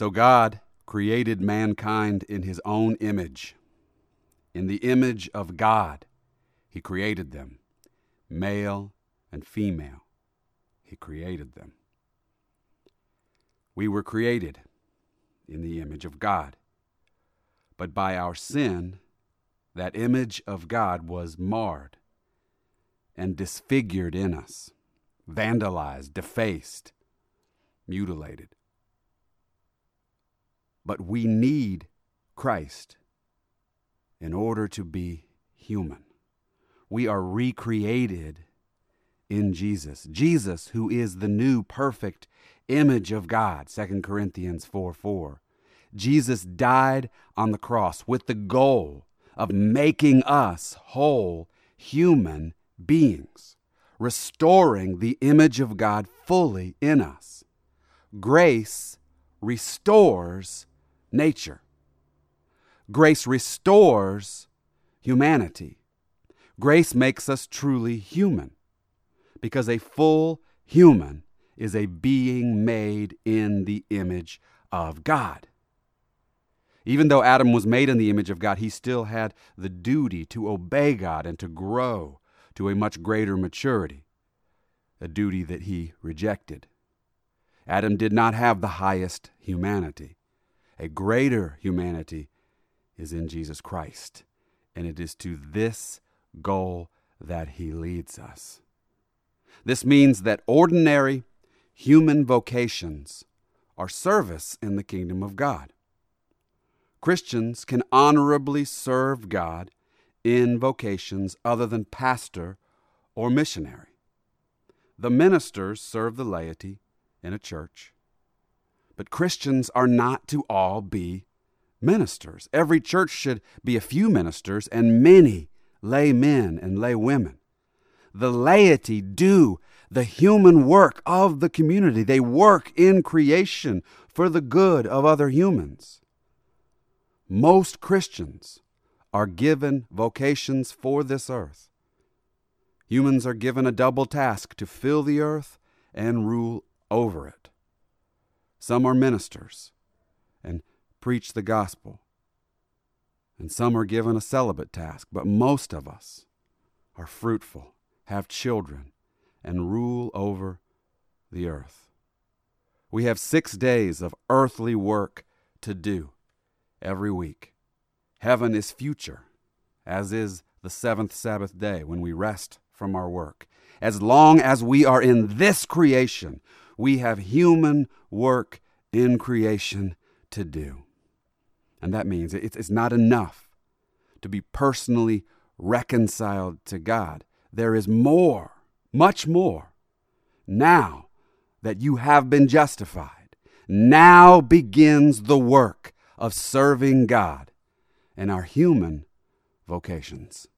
So God created mankind in his own image. In the image of God, he created them, male and female. He created them. We were created in the image of God. But by our sin, that image of God was marred and disfigured in us, vandalized, defaced, mutilated. But we need Christ in order to be human. We are recreated in Jesus. Jesus, who is the new perfect image of God, 2 Corinthians 4 4. Jesus died on the cross with the goal of making us whole human beings, restoring the image of God fully in us. Grace restores nature. Grace restores humanity. Grace makes us truly human because a full human is a being made in the image of God. Even though Adam was made in the image of God, he still had the duty to obey God and to grow to a much greater maturity, a duty that he rejected. Adam did not have the highest humanity. A greater humanity is in Jesus Christ, and it is to this goal that he leads us. This means that ordinary human vocations are service in the kingdom of God. Christians can honorably serve God in vocations other than pastor or missionary. The ministers serve the laity in a church, but Christians are not to all be ministers. Every church should be a few ministers and many lay men and lay women. The laity do the human work of the community. They work in creation for the good of other humans. Most Christians are given vocations for this earth. Humans are given a double task to fill the earth and rule over it. Some are ministers and preach the gospel, and some are given a celibate task, but most of us are fruitful, have children, and rule over the earth. We have six days of earthly work to do every week. Heaven is future, as is the seventh Sabbath day when we rest from our work. As long as we are in this creation, we have human work in creation to do. And that means it's not enough to be personally reconciled to God. There is more, much more. Now that you have been justified, now begins the work of serving God and our human vocations.